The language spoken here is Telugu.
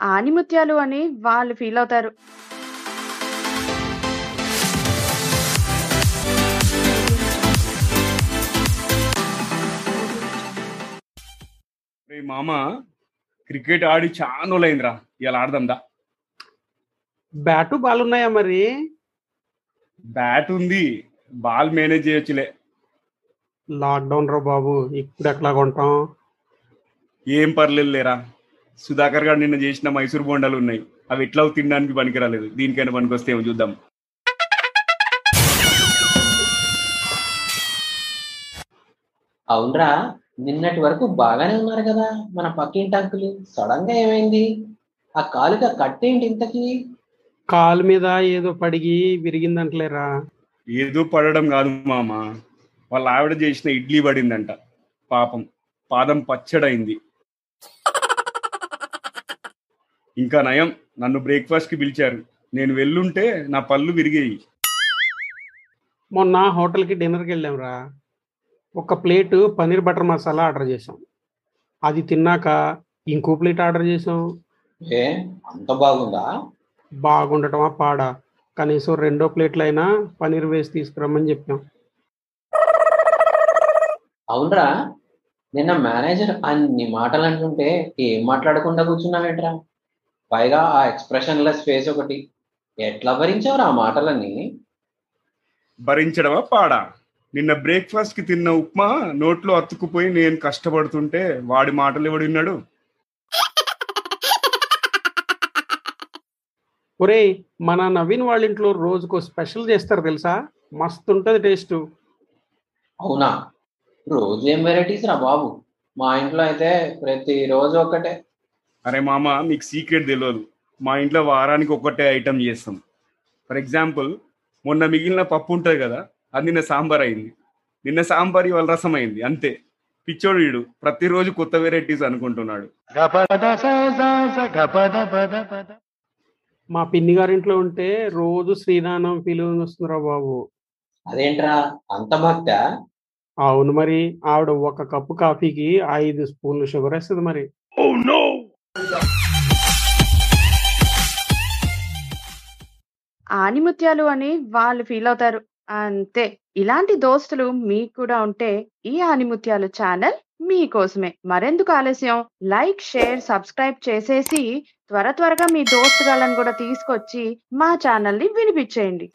ఆణిముత్యాలు అని వాళ్ళు ఫీలవుతారు. రేయ్ మామ క్రికెట్ ఆడి చాలా రోజులైందిరా ఇవాళ ఆడదాం దా. బ్యాటు బాల్ ఉన్నాయా మరి? బ్యాట్ ఉంది బాల్ మేనేజ్ చేయొచ్చులే. లాక్డౌన్ రా బాబు ఇప్పుడు ఎట్లా కొంటాం ఏం పర్లేదు లేరా సుధాకర్ గారు నిన్న చేసిన మైసూర్ బొండాలు ఉన్నాయి. అవి ఎట్లా తినడానికి పనికిరాలేదు. దీనికైనా పనికొస్తే ఏమో చూద్దాం. అవునరా నిన్నటి వరకు బాగానే ఉన్నారు కదా మన పక్కింటి అంకులు. సడన్గా ఏమైంది? ఆ కాలుగా కట్టేంటి ఇంతకి? కాలు మీద ఏదో పడిగి విరిగిందంటలేరా? ఏదో పడడం కాదు మామ. వాళ్ళ ఆవిడ చేసిన ఇడ్లీ పడిందంట. పాపం. పాదం పచ్చడైంది. ఇంకా నయం నన్ను బ్రేక్ఫాస్ట్కి పిలిచారు. నేను వెళ్ళుంటే నా పళ్ళు విరిగాయి. మొన్న హోటల్కి డిన్నర్కి వెళ్ళాంరా ఒక plate paneer butter masala order చేసాం అది తిన్నాక ఇంకో ప్లేట్ ఆర్డర్ చేసాం ఏ? అంత బాగుందా? బాగుండటమా పాడా? కనీసం రెండో ప్లేట్లు అయినా పన్నీర్ వేసి తీసుకురమ్మని చెప్పాం. అవునరా. నిన్న మేనేజర్ అన్ని మాటలు అంటుంటే ఏం మాట్లాడకుండా కూర్చున్నావేంట్రా? పైగా ఆ ఎక్స్ప్రెషన్ లెస్ ఫేస్ ఒకటి. ఎట్లా భరించావురా ఆ మాటలన్నీ? భరించడమా పాడా? నిన్న బ్రేక్ఫాస్ట్కి తిన్న ఉప్మా నోట్లో అతుక్కుపోయి నేను కష్టపడుతుంటే వాడి మాటలు ఎవడు విన్నాడు? ఒరేయ్ మన నవీన్ వాళ్ళ ఇంట్లో రోజుకో స్పెషల్ చేస్తారు తెలుసా? మస్తు ఉంటుంది టేస్ట్ అవునా? రోజు ఏం వెరైటీస్ రా బాబు? మా ఇంట్లో అయితే ప్రతి రోజు ఒకటే అరే మామ మీకు సీక్రెట్ తెలియదు మా ఇంట్లో వారానికి ఒక్కటే ఐటమ్ చేస్తాం. ఫర్ ఎగ్జాంపుల్ మొన్న మిగిలిన పప్పు ఉంటుంది కదా అది నిన్న సాంబార్ అయింది. నిన్న సాంబార్ ఇవాళ రసం అయింది అంతే. పిచ్చోడు వీడు ప్రతిరోజు కొత్త వెరైటీస్ అనుకుంటున్నాడు. మా పిన్ని గారింట్లో ఉంటే రోజు శ్రీరామం ఫీలింగ్ వస్తుందిరా బాబు. అదేంట్రా అంత భక్త? అవును మరి ఆవిడ ఒక కప్పు కాఫీకి ఐదు స్పూన్లు షుగర్ వేస్తుంది మరి. ఆణిముత్యాలు అని వాళ్ళు ఫీల్ అవుతారు అంతే. ఇలాంటి దోస్తులు మీకు కూడా ఉంటే ఈ ఆణిముత్యాలు ఛానల్ మీకోసమే. మరెందుకు ఆలస్యం? లైక్, షేర్, సబ్స్క్రైబ్ చేసేసి త్వర త్వరగా మీ దోస్తుగాలను కూడా తీసుకొచ్చి మా ఛానల్‌ని వినిపించేయండి